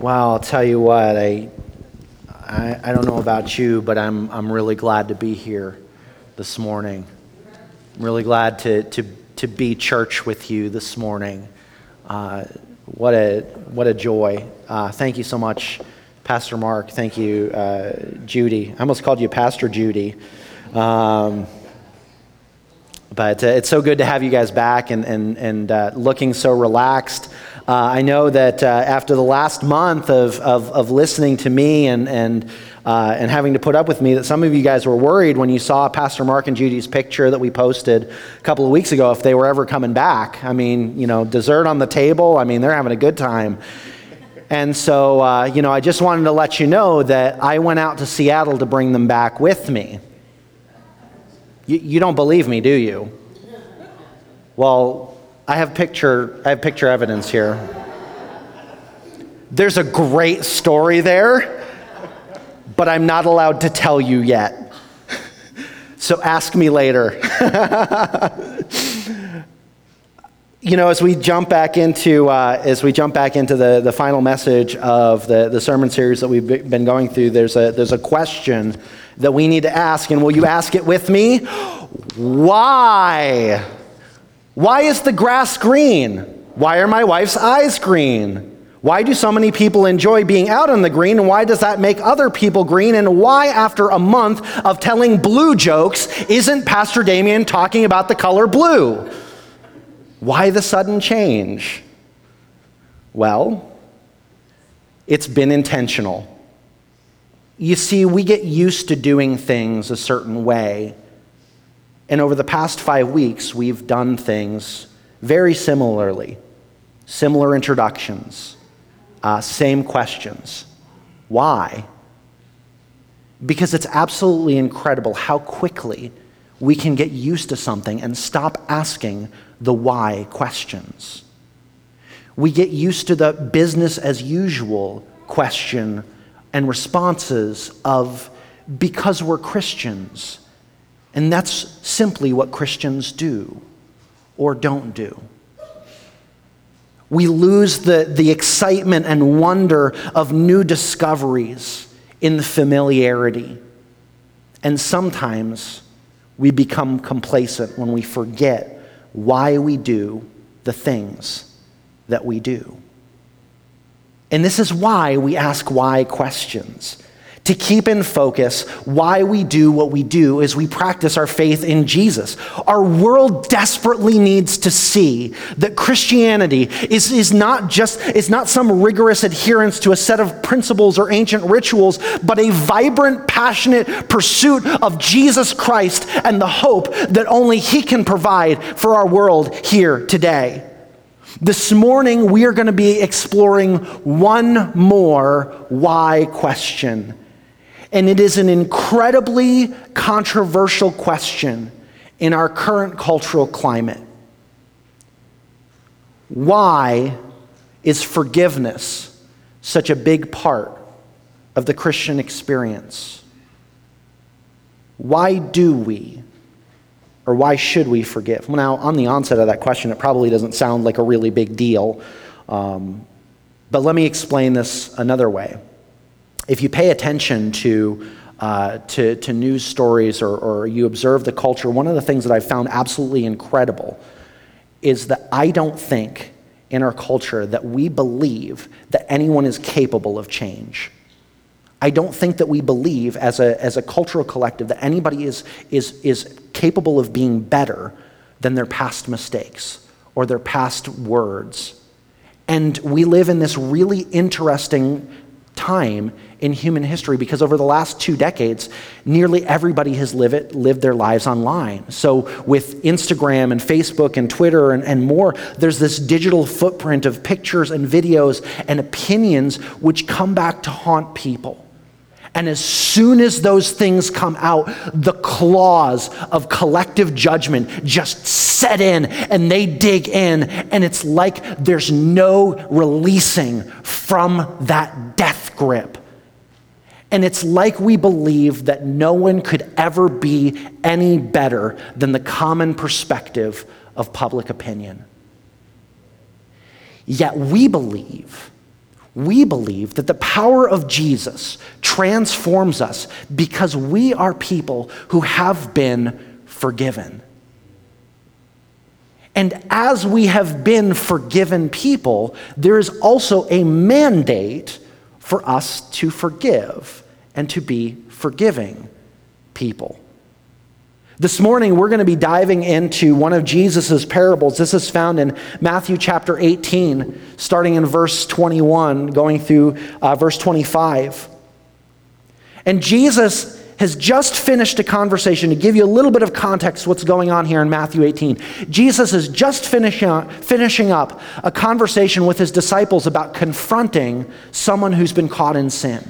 Well, I'll tell you what, I, I, I don't know about you, but I'm, I'm really glad to be here this morning. I'm really glad to, to, to be church with you this morning. Uh, what, a, what a joy. Uh, thank you so much, Pastor Mark. Thank you, uh, Judy. I almost called you Pastor Judy. Um, but uh, it's so good to have you guys back and, and, and uh, looking so relaxed. Uh, I know that uh, after the last month of, of, of listening to me and, and, uh, and having to put up with me, that some of you guys were worried when you saw Pastor Mark and Judy's picture that we posted a couple of weeks ago if they were ever coming back. I mean, you know, dessert on the table. I mean, they're having a good time. And so, uh, you know, I just wanted to let you know that I went out to Seattle to bring them back with me. You, you don't believe me, do you? Well, I have picture, I have picture evidence here. There's a great story there, but I'm not allowed to tell you yet. So ask me later. you know, as we jump back into uh, as we jump back into the, the final message of the, the sermon series that we've been going through, there's a there's a question that we need to ask. And will you ask it with me? Why? Why is the grass green? Why are my wife's eyes green? Why do so many people enjoy being out on the green, and why does that make other people green? And why, after a month of telling blue jokes, isn't Pastor Damien talking about the color blue? Why the sudden change? Well, it's been intentional. You see, we get used to doing things a certain way. And over the past five weeks, we've done things very similarly. Similar introductions, uh, same questions. Why? Because it's absolutely incredible how quickly we can get used to something and stop asking the why questions. We get used to the business as usual question and responses of because we're Christians. And that's simply what Christians do or don't do. We lose the, the excitement and wonder of new discoveries in the familiarity. And sometimes we become complacent when we forget why we do the things that we do. And this is why we ask why questions. To keep in focus why we do what we do as we practice our faith in Jesus. Our world desperately needs to see that Christianity is, is not just is not some rigorous adherence to a set of principles or ancient rituals, but a vibrant, passionate pursuit of Jesus Christ and the hope that only He can provide for our world here today. This morning, we are going to be exploring one more why question. And it is an incredibly controversial question in our current cultural climate. Why is forgiveness such a big part of the Christian experience? Why do we or why should we forgive? Now, on the onset of that question, it probably doesn't sound like a really big deal. Um, but let me explain this another way. If you pay attention to, uh, to, to, news stories or, or you observe the culture, one of the things that I've found absolutely incredible is that I don't think in our culture that we believe that anyone is capable of change. I don't think that we believe as a, as a cultural collective that anybody is, is, is capable of being better than their past mistakes or their past words. And we live in this really interesting time in human history because over the last two decades, nearly everybody has live it, lived their lives online. So, with Instagram and Facebook and Twitter and, and more, there's this digital footprint of pictures and videos and opinions which come back to haunt people. And as soon as those things come out, the claws of collective judgment just set in and they dig in. And it's like there's no releasing from that death grip. And it's like we believe that no one could ever be any better than the common perspective of public opinion. Yet we believe We believe that the power of Jesus transforms us because we are people who have been forgiven. And as we have been forgiven people, there is also a mandate for us to forgive and to be forgiving people. This morning, we're going to be diving into one of Jesus' parables. This is found in Matthew chapter 18, starting in verse 21, going through uh, verse 25. And Jesus has just finished a conversation to give you a little bit of context what's going on here in Matthew 18. Jesus is just finishing, finishing up a conversation with his disciples about confronting someone who's been caught in sin.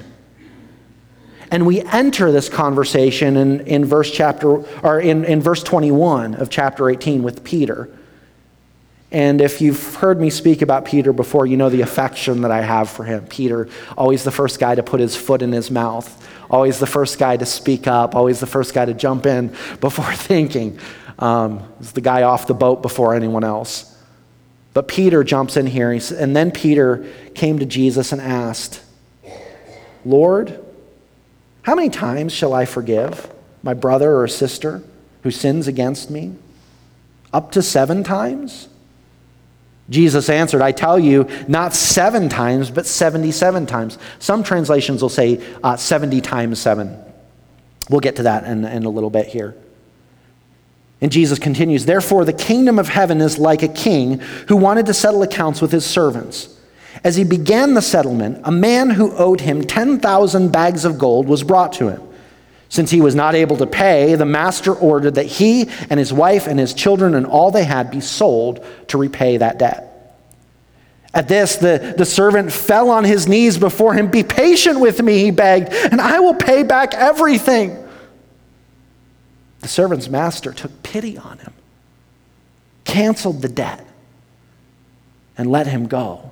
And we enter this conversation in, in verse chapter or in, in verse 21 of chapter 18 with Peter. And if you've heard me speak about Peter before, you know the affection that I have for him. Peter, always the first guy to put his foot in his mouth, always the first guy to speak up, always the first guy to jump in before thinking. Um, the guy off the boat before anyone else. But Peter jumps in here, and then Peter came to Jesus and asked, Lord, how many times shall I forgive my brother or sister who sins against me? Up to seven times? Jesus answered, I tell you, not seven times, but 77 times. Some translations will say uh, 70 times seven. We'll get to that in, in a little bit here. And Jesus continues, Therefore, the kingdom of heaven is like a king who wanted to settle accounts with his servants. As he began the settlement, a man who owed him 10,000 bags of gold was brought to him. Since he was not able to pay, the master ordered that he and his wife and his children and all they had be sold to repay that debt. At this, the, the servant fell on his knees before him. Be patient with me, he begged, and I will pay back everything. The servant's master took pity on him, canceled the debt, and let him go.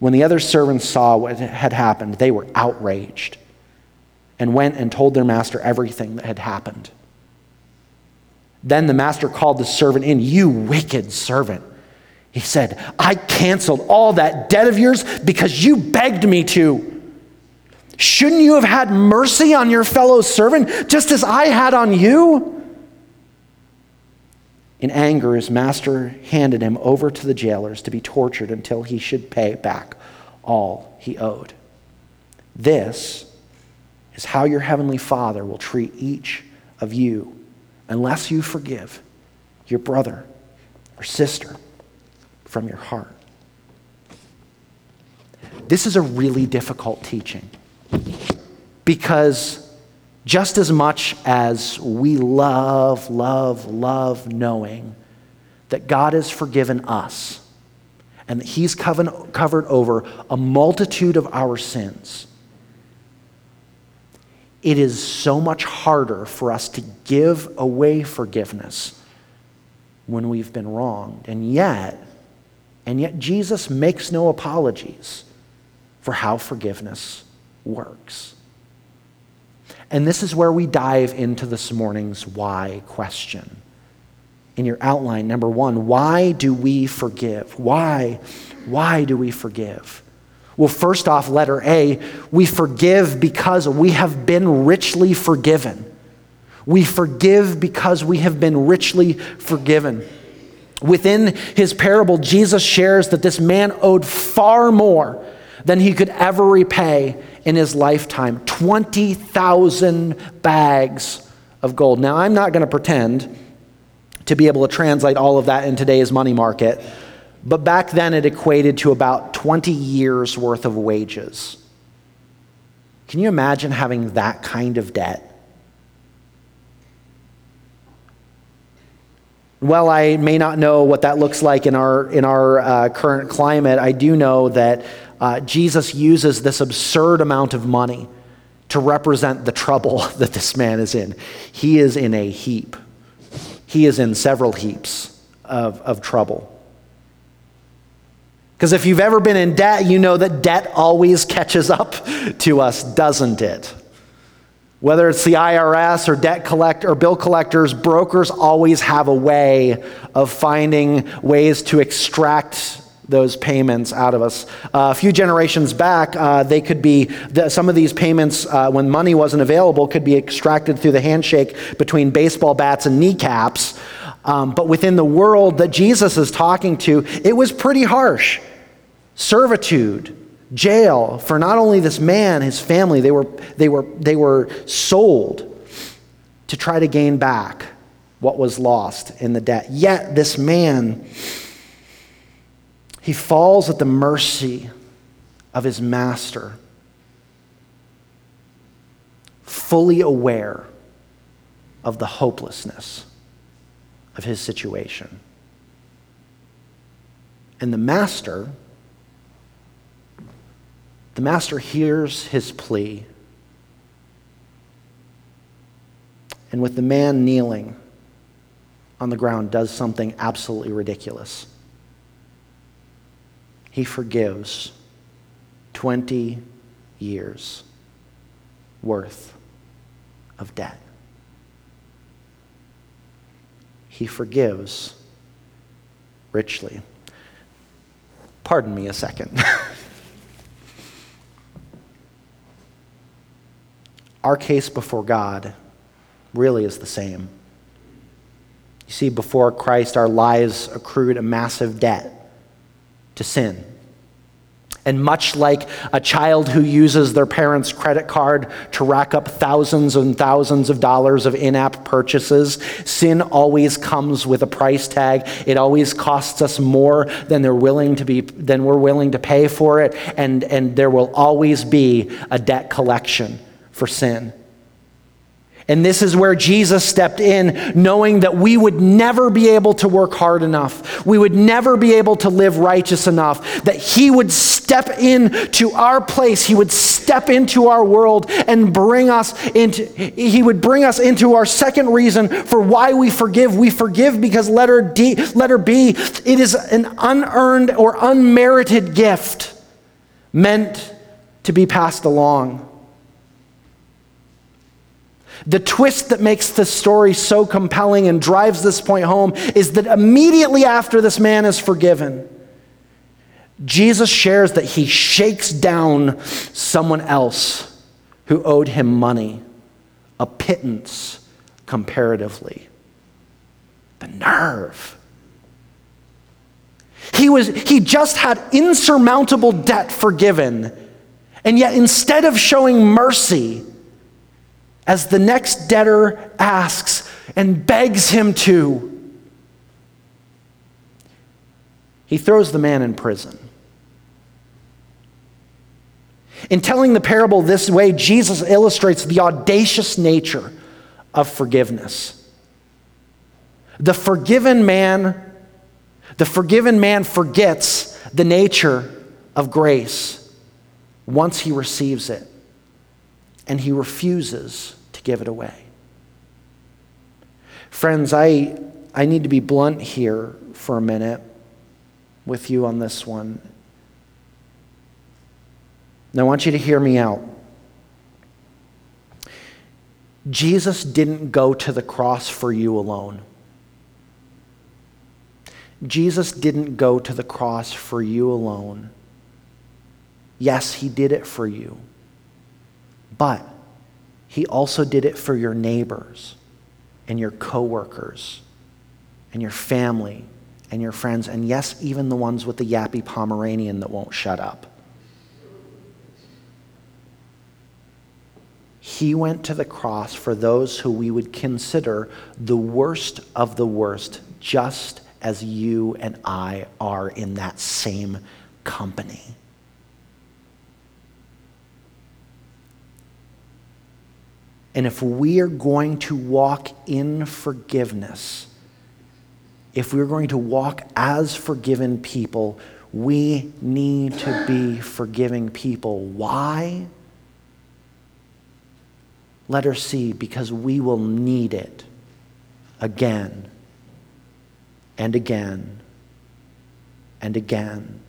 When the other servants saw what had happened, they were outraged and went and told their master everything that had happened. Then the master called the servant in. You wicked servant. He said, I canceled all that debt of yours because you begged me to. Shouldn't you have had mercy on your fellow servant just as I had on you? In anger, his master handed him over to the jailers to be tortured until he should pay back all he owed. This is how your heavenly Father will treat each of you unless you forgive your brother or sister from your heart. This is a really difficult teaching because just as much as we love, love, love knowing that God has forgiven us and that He's covered over a multitude of our sins, it is so much harder for us to give away forgiveness when we've been wronged. And yet, and yet Jesus makes no apologies for how forgiveness works. And this is where we dive into this morning's why question. In your outline, number one, why do we forgive? Why? Why do we forgive? Well, first off, letter A, we forgive because we have been richly forgiven. We forgive because we have been richly forgiven. Within his parable, Jesus shares that this man owed far more than he could ever repay in his lifetime 20,000 bags of gold. Now, I'm not going to pretend to be able to translate all of that in today's money market, but back then it equated to about 20 years worth of wages. Can you imagine having that kind of debt? Well, I may not know what that looks like in our, in our uh, current climate. I do know that uh, Jesus uses this absurd amount of money to represent the trouble that this man is in. He is in a heap, he is in several heaps of, of trouble. Because if you've ever been in debt, you know that debt always catches up to us, doesn't it? Whether it's the IRS or debt collect or bill collectors, brokers always have a way of finding ways to extract those payments out of us. Uh, a few generations back, uh, they could be, the, some of these payments, uh, when money wasn't available, could be extracted through the handshake between baseball bats and kneecaps. Um, but within the world that Jesus is talking to, it was pretty harsh servitude, jail for not only this man, his family, they were, they were, they were sold to try to gain back what was lost in the debt. Yet this man, he falls at the mercy of his master, fully aware of the hopelessness of his situation. And the master, the master hears his plea. And with the man kneeling on the ground, does something absolutely ridiculous. He forgives 20 years worth of debt. He forgives richly. Pardon me a second. our case before God really is the same. You see, before Christ, our lives accrued a massive debt to sin. And much like a child who uses their parents' credit card to rack up thousands and thousands of dollars of in app purchases, sin always comes with a price tag. It always costs us more than, they're willing to be, than we're willing to pay for it. And, and there will always be a debt collection for sin. And this is where Jesus stepped in, knowing that we would never be able to work hard enough. We would never be able to live righteous enough. That He would step into our place. He would step into our world and bring us into, He would bring us into our second reason for why we forgive. We forgive because letter D, letter B, it is an unearned or unmerited gift meant to be passed along. The twist that makes this story so compelling and drives this point home is that immediately after this man is forgiven, Jesus shares that he shakes down someone else who owed him money, a pittance comparatively. The nerve. He, was, he just had insurmountable debt forgiven, and yet instead of showing mercy, as the next debtor asks and begs him to. He throws the man in prison. In telling the parable this way, Jesus illustrates the audacious nature of forgiveness. The forgiven man, the forgiven man forgets the nature of grace once he receives it, and he refuses to give it away. Friends, I, I need to be blunt here for a minute with you on this one. And I want you to hear me out. Jesus didn't go to the cross for you alone. Jesus didn't go to the cross for you alone. Yes, he did it for you. But he also did it for your neighbors and your coworkers and your family and your friends, and yes, even the ones with the yappy Pomeranian that won't shut up. He went to the cross for those who we would consider the worst of the worst, just as you and I are in that same company. And if we are going to walk in forgiveness, if we're going to walk as forgiven people, we need to be forgiving people. Why? Letter C, because we will need it again and again and again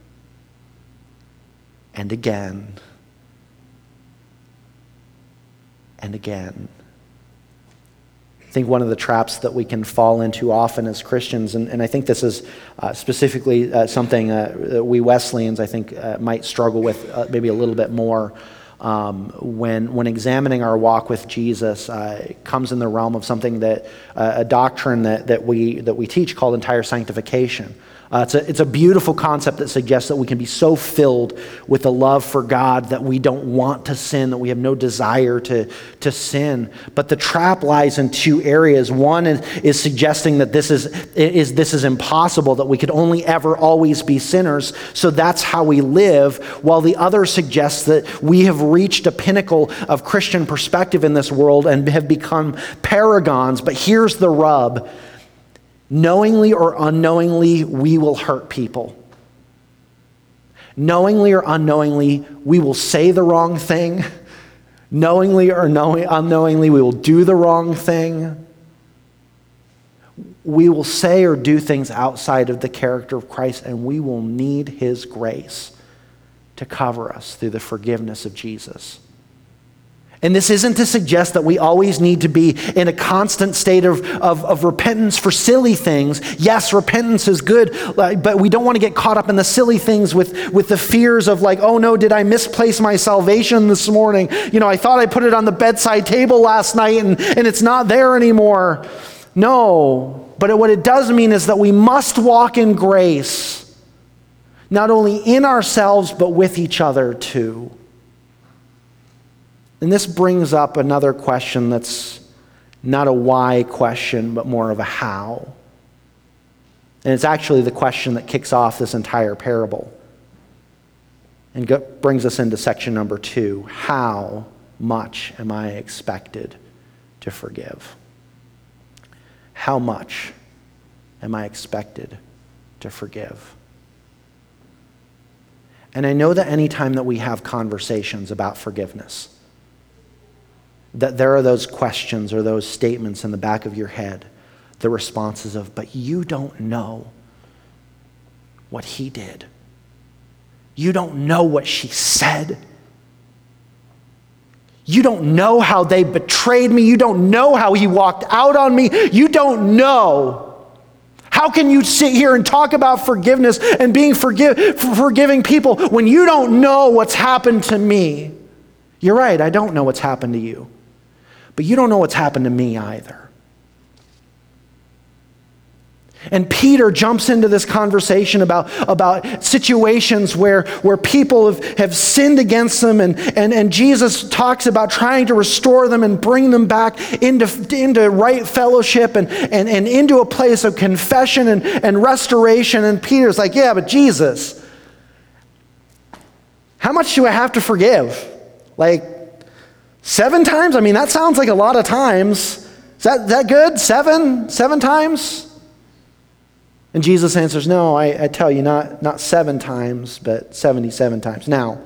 and again and again. I think one of the traps that we can fall into often as Christians, and, and I think this is uh, specifically uh, something uh, we Wesleyans, I think, uh, might struggle with uh, maybe a little bit more um, when, when examining our walk with Jesus, uh, comes in the realm of something that, a doctrine that, that, we, that we teach called entire sanctification. Uh, it's, a, it's a beautiful concept that suggests that we can be so filled with the love for God that we don't want to sin, that we have no desire to, to sin. But the trap lies in two areas. One is, is suggesting that this is, is, this is impossible, that we could only ever always be sinners, so that's how we live, while the other suggests that we have reached a pinnacle of Christian perspective in this world and have become paragons. But here's the rub Knowingly or unknowingly, we will hurt people. Knowingly or unknowingly, we will say the wrong thing. Knowingly or unknowingly, we will do the wrong thing. We will say or do things outside of the character of Christ, and we will need His grace to cover us through the forgiveness of Jesus. And this isn't to suggest that we always need to be in a constant state of, of, of, repentance for silly things. Yes, repentance is good, but we don't want to get caught up in the silly things with, with the fears of, like, oh no, did I misplace my salvation this morning? You know, I thought I put it on the bedside table last night and, and it's not there anymore. No, but what it does mean is that we must walk in grace, not only in ourselves, but with each other too. And this brings up another question that's not a why question, but more of a how. And it's actually the question that kicks off this entire parable and go, brings us into section number two How much am I expected to forgive? How much am I expected to forgive? And I know that anytime that we have conversations about forgiveness, that there are those questions or those statements in the back of your head, the responses of, but you don't know what he did. You don't know what she said. You don't know how they betrayed me. You don't know how he walked out on me. You don't know. How can you sit here and talk about forgiveness and being forgive, forgiving people when you don't know what's happened to me? You're right, I don't know what's happened to you. But you don't know what's happened to me either. And Peter jumps into this conversation about, about situations where, where people have, have sinned against them, and, and, and Jesus talks about trying to restore them and bring them back into, into right fellowship and, and, and into a place of confession and, and restoration. And Peter's like, Yeah, but Jesus, how much do I have to forgive? Like, Seven times? I mean, that sounds like a lot of times. Is that, that good? Seven? Seven times? And Jesus answers, No, I, I tell you, not, not seven times, but 77 times. Now,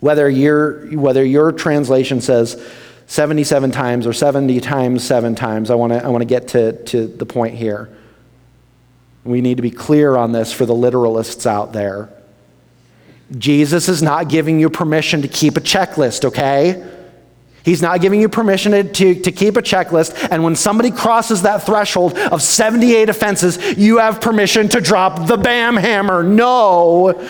whether, your whether your translation says 77 times or 70 times seven times, I want to I wanna get to, to the point here. We need to be clear on this for the literalists out there. Jesus is not giving you permission to keep a checklist, okay? He's not giving you permission to, to, to, keep a checklist. And when somebody crosses that threshold of 78 offenses, you have permission to drop the bam hammer. No.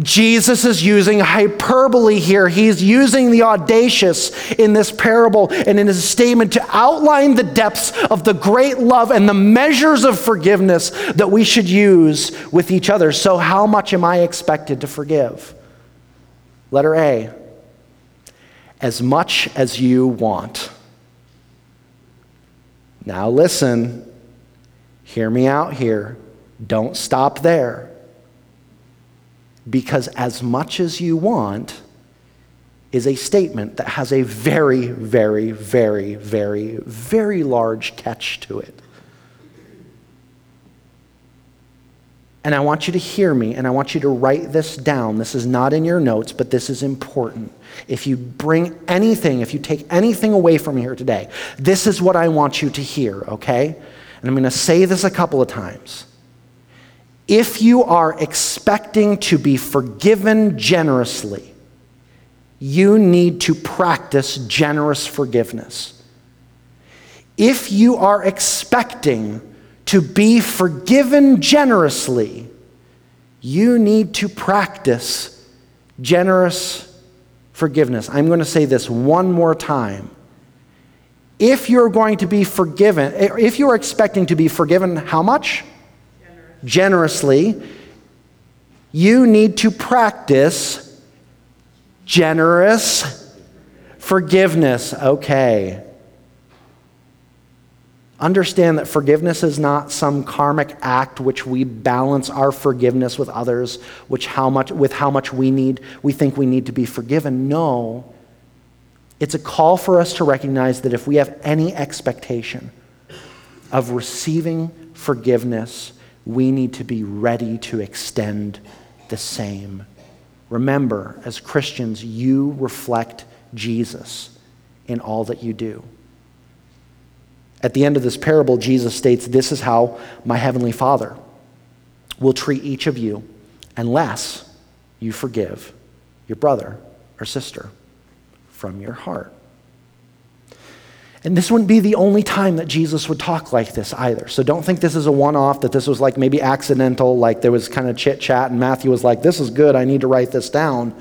Jesus is using hyperbole here. He's using the audacious in this parable and in his statement to outline the depths of the great love and the measures of forgiveness that we should use with each other. So, how much am I expected to forgive? Letter A as much as you want. Now, listen, hear me out here. Don't stop there. Because as much as you want is a statement that has a very, very, very, very, very large catch to it. And I want you to hear me and I want you to write this down. This is not in your notes, but this is important. If you bring anything, if you take anything away from here today, this is what I want you to hear, okay? And I'm going to say this a couple of times. If you are expecting to be forgiven generously, you need to practice generous forgiveness. If you are expecting to be forgiven generously, you need to practice generous forgiveness. I'm going to say this one more time. If you're going to be forgiven, if you're expecting to be forgiven, how much? Generous. Generously, you need to practice generous forgiveness. Okay. Understand that forgiveness is not some karmic act which we balance our forgiveness with others, which how much, with how much we need, we think we need to be forgiven. No. It's a call for us to recognize that if we have any expectation of receiving forgiveness, we need to be ready to extend the same. Remember, as Christians, you reflect Jesus in all that you do. At the end of this parable, Jesus states, This is how my heavenly Father will treat each of you unless you forgive your brother or sister from your heart. And this wouldn't be the only time that Jesus would talk like this either. So don't think this is a one off, that this was like maybe accidental, like there was kind of chit chat, and Matthew was like, This is good, I need to write this down.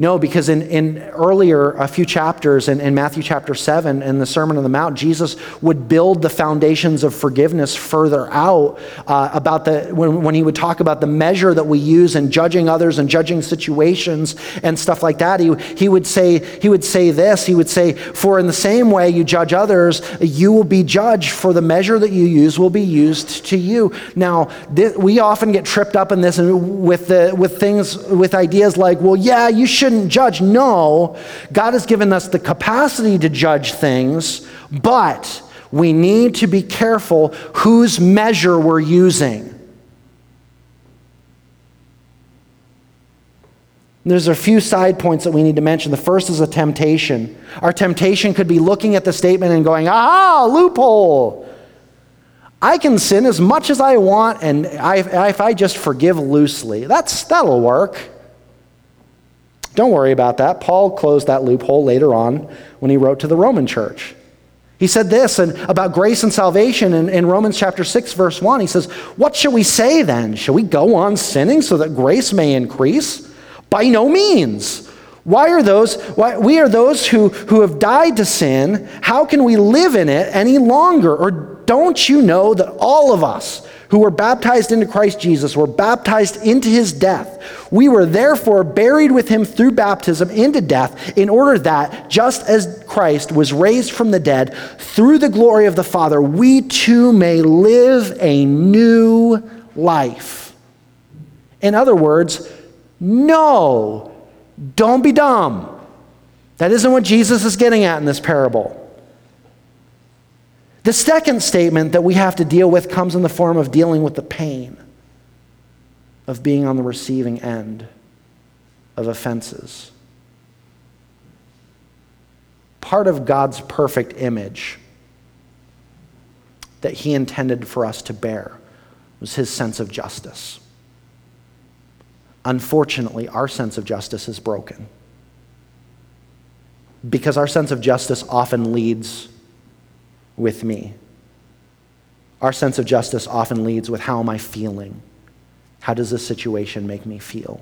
No, because in, in earlier, a few chapters, in, in Matthew chapter 7, in the Sermon on the Mount, Jesus would build the foundations of forgiveness further out uh, about the, when, when he would talk about the measure that we use in judging others and judging situations and stuff like that. He, he, would say, he would say this He would say, For in the same way you judge others, you will be judged, for the measure that you use will be used to you. Now, we often get tripped up in this with, the, with things, with ideas like, well, yeah, you should shouldn't judge. No, God has given us the capacity to judge things, but we need to be careful whose measure we're using. There's a few side points that we need to mention. The first is a temptation. Our temptation could be looking at the statement and going, aha, loophole. I can sin as much as I want, and I, if I just forgive loosely, that's, that'll work. Don't worry about that. Paul closed that loophole later on when he wrote to the Roman church. He said this and about grace and salvation in, in, Romans chapter 6, verse 1. He says, What shall we say then? Shall we go on sinning so that grace may increase? By no means. Why are those, why, we are those who, who have died to sin. How can we live in it any longer? Or don't you know that all of us who were baptized into Christ Jesus were baptized into his death. We were therefore buried with him through baptism into death, in order that, just as Christ was raised from the dead through the glory of the Father, we too may live a new life. In other words, no, don't be dumb. That isn't what Jesus is getting at in this parable. The second statement that we have to deal with comes in the form of dealing with the pain of being on the receiving end of offenses. Part of God's perfect image that He intended for us to bear was His sense of justice. Unfortunately, our sense of justice is broken because our sense of justice often leads with me. Our sense of justice often leads with how am I feeling? How does this situation make me feel?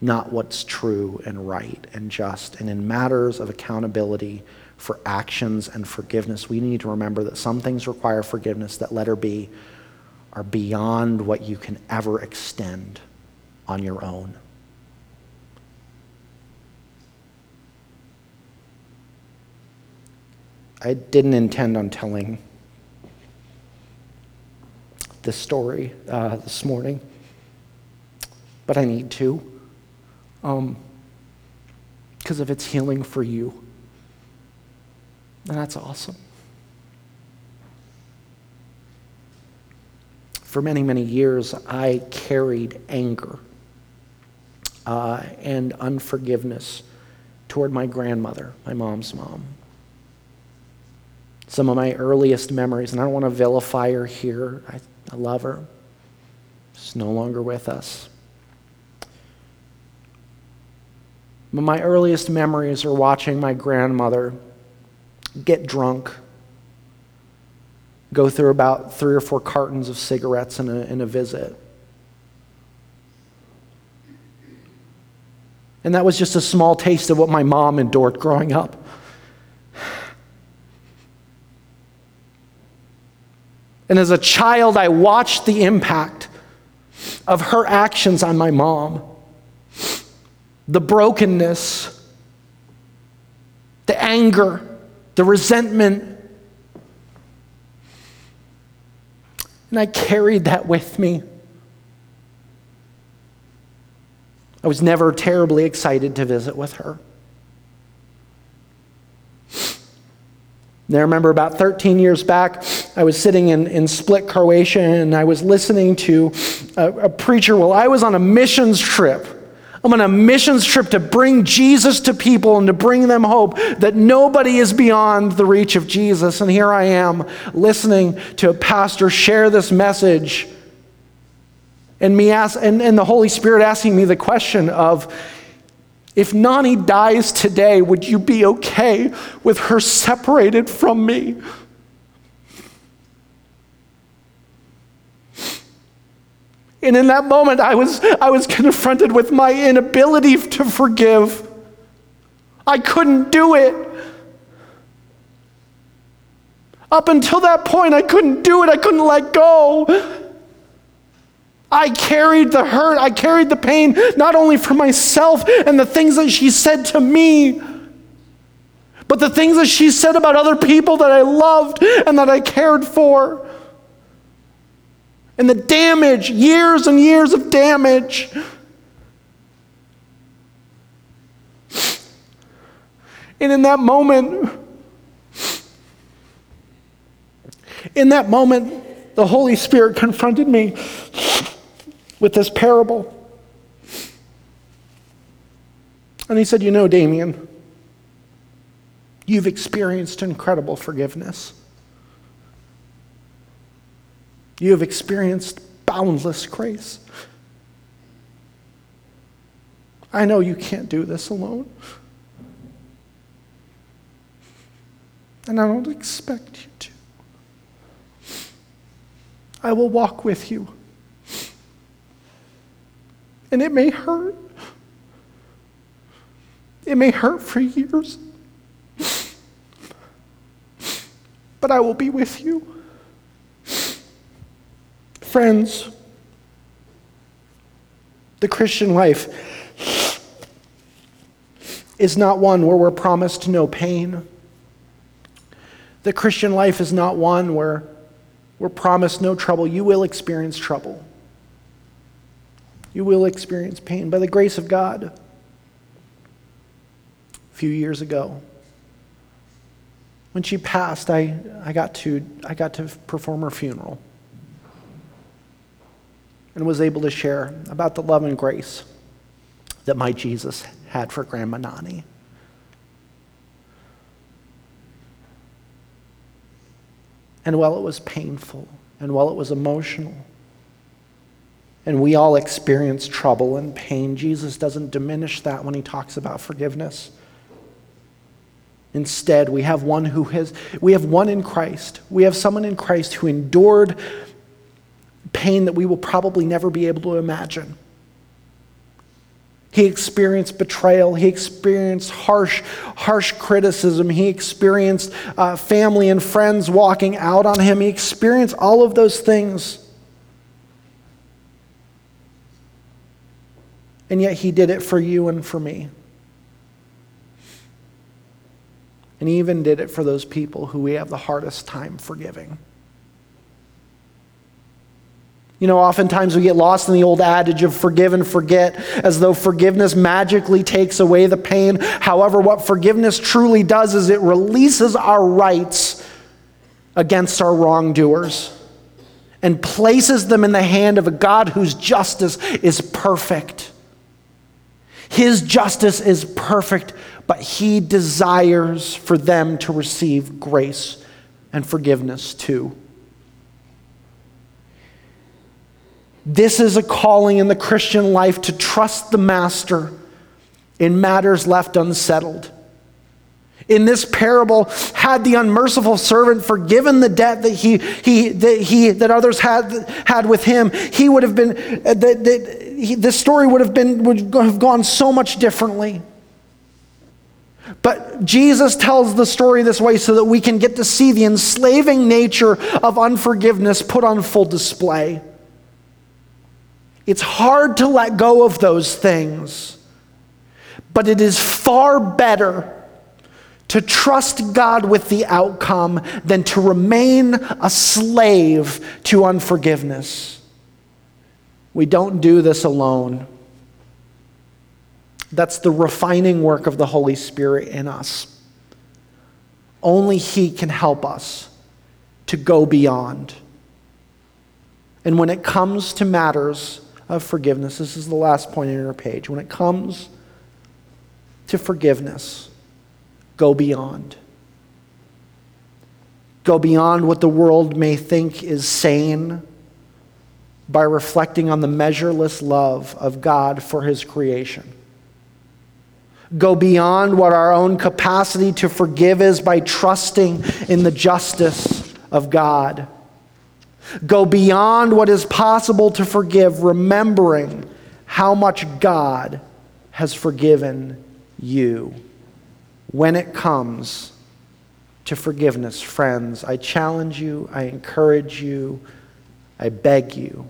Not what's true and right and just. And in matters of accountability for actions and forgiveness, we need to remember that some things require forgiveness that, let her be, are beyond what you can ever extend on your own. I didn't intend on telling this story uh, this morning, but I need to because um, if it's healing for you, then that's awesome. for many, many years, I carried anger uh, and unforgiveness toward my grandmother, my mom's mom. Some of my earliest memories, and I don't want to vilify her here, I, I love her. She's no longer with us. But my earliest memories are watching my grandmother get drunk, go through about three or four cartons of cigarettes in a, in a visit. And that was just a small taste of what my mom endured growing up. And as a child, I watched the impact of her actions on my mom the brokenness, the anger, the resentment. And I carried that with me. I was never terribly excited to visit with her. And I remember about 13 years back, I was sitting in, in Split, Croatia, and I was listening to a, a preacher Well, I was on a missions trip. I'm on a missions trip to bring Jesus to people and to bring them hope that nobody is beyond the reach of Jesus. And here I am listening to a pastor share this message and me ask, and, and the Holy Spirit asking me the question of, if Nani dies today, would you be okay with her separated from me? And in that moment, I was, I was confronted with my inability to forgive. I couldn't do it. Up until that point, I couldn't do it. I couldn't let go. I carried the hurt, I carried the pain, not only for myself and the things that she said to me, but the things that she said about other people that I loved and that I cared for. And the damage, years and years of damage. And in that moment, in that moment, the Holy Spirit confronted me with this parable. And he said, You know, Damien, you've experienced incredible forgiveness. You have experienced boundless grace. I know you can't do this alone. And I don't expect you to. I will walk with you. And it may hurt. It may hurt for years. But I will be with you. Friends, the Christian life is not one where we're promised no pain. The Christian life is not one where we're promised no trouble. You will experience trouble you will experience pain. By the grace of God, a few years ago, when she passed, I, I, got to, I got to perform her funeral and was able to share about the love and grace that my Jesus had for Grandma Nani. And while it was painful and while it was emotional, and we all experience trouble and pain. Jesus doesn't diminish that when he talks about forgiveness. Instead, we have one who has, we have one in Christ. We have someone in Christ who endured pain that we will probably never be able to imagine. He experienced betrayal. He experienced harsh, harsh criticism. He experienced uh, family and friends walking out on him. He experienced all of those things. And yet he did it for you and for me. And he even did it for those people who we have the hardest time forgiving. You know, oftentimes we get lost in the old adage of forgive and forget, as though forgiveness magically takes away the pain. However, what forgiveness truly does is it releases our rights against our wrongdoers and places them in the hand of a God whose justice is perfect. His justice is perfect, but He desires for them to receive grace and forgiveness too. This is a calling in the Christian life to trust the Master in matters left unsettled. In this parable had the unmerciful servant forgiven the debt that he, he, that, he, that others had, had with him he would have been uh, that, that he, this story would have been would have gone so much differently. But jesus tells the story this way so that we can get to see the enslaving nature of unforgiveness put on full display it's hard to let go of those things but it is far better to trust God with the outcome than to remain a slave to unforgiveness. We don't do this alone. That's the refining work of the Holy Spirit in us. Only He can help us to go beyond. And when it comes to matters of forgiveness, this is the last point in your page. When it comes to forgiveness, go beyond. Go beyond what the world may think is sane by reflecting on the measureless love of God for his creation. Go beyond what our own capacity to forgive is by trusting in the justice of God. Go beyond what is possible to forgive, remembering how much God has forgiven you when it comes to forgiveness, friends, I challenge you, I encourage you, I beg you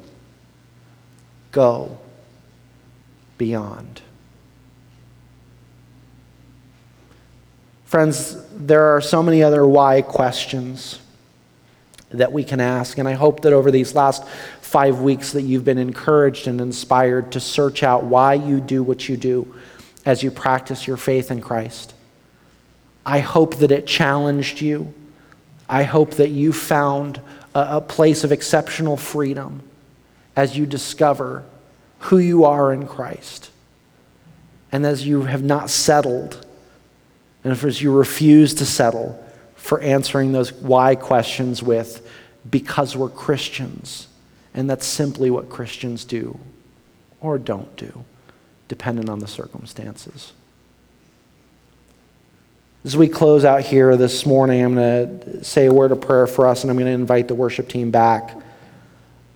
go beyond. Friends, there are so many other why questions that we can ask, and I hope that over these last five weeks that you've been encouraged and inspired to search out why you do what you do as you practice your faith in Christ. I hope that it challenged you. I hope that you found a, a place of exceptional freedom as you discover who you are in Christ. And as you have not settled, and as you refuse to settle for answering those why questions with, because we're Christians. And that's simply what Christians do or don't do, depending on the circumstances. As we close out here this morning, I'm going to say a word of prayer for us and I'm going to invite the worship team back.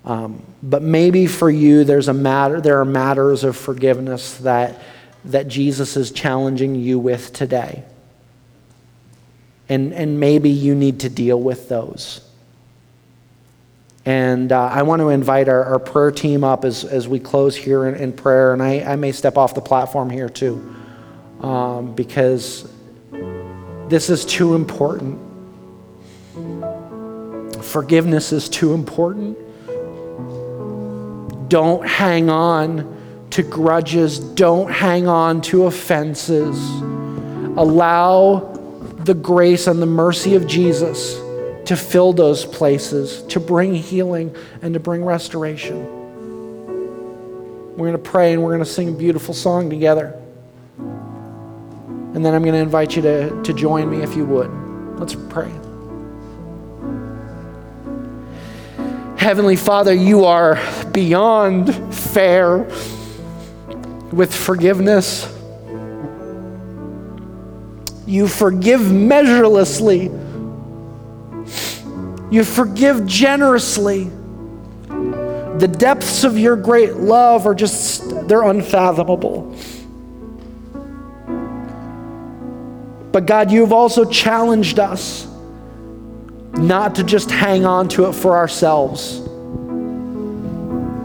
Um, but maybe for you, there's a matter, there are matters of forgiveness that, that Jesus is challenging you with today. And, and maybe you need to deal with those. And uh, I want to invite our, our, prayer team up as, as we close here in, in prayer. And I, I, may step off the platform here too, um, because this is too important. Forgiveness is too important. Don't hang on to grudges. Don't hang on to offenses. Allow the grace and the mercy of Jesus to fill those places, to bring healing and to bring restoration. We're going to pray and we're going to sing a beautiful song together. And then I'm going to invite you to, to join me if you would. Let's pray. Heavenly Father, you are beyond fair with forgiveness. You forgive measurelessly. You forgive generously. The depths of your great love are just, they're unfathomable. But God, you've also challenged us not to just hang on to it for ourselves,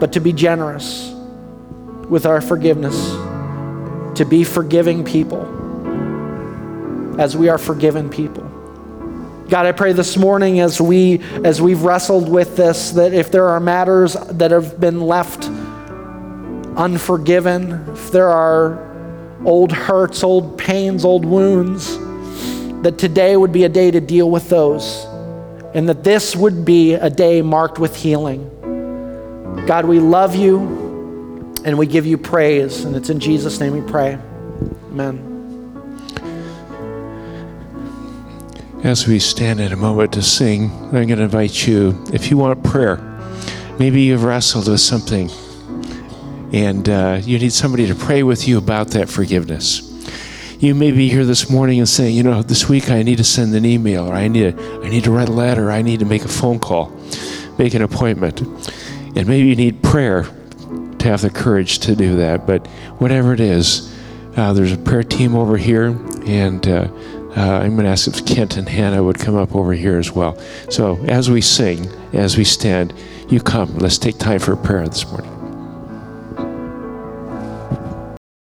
but to be generous with our forgiveness, to be forgiving people as we are forgiven people. God, I pray this morning as we as we've wrestled with this that if there are matters that have been left unforgiven, if there are old hurts, old pains, old wounds, that today would be a day to deal with those and that this would be a day marked with healing. God, we love you and we give you praise, and it's in Jesus' name we pray. Amen. As we stand in a moment to sing, I'm going to invite you, if you want prayer, maybe you've wrestled with something and uh, you need somebody to pray with you about that forgiveness. You may be here this morning and saying, you know, this week I need to send an email, or I need to, I need to write a letter, or I need to make a phone call, make an appointment. And maybe you need prayer to have the courage to do that. But whatever it is, uh, there's a prayer team over here, and uh, uh, I'm going to ask if Kent and Hannah would come up over here as well. So as we sing, as we stand, you come. Let's take time for prayer this morning.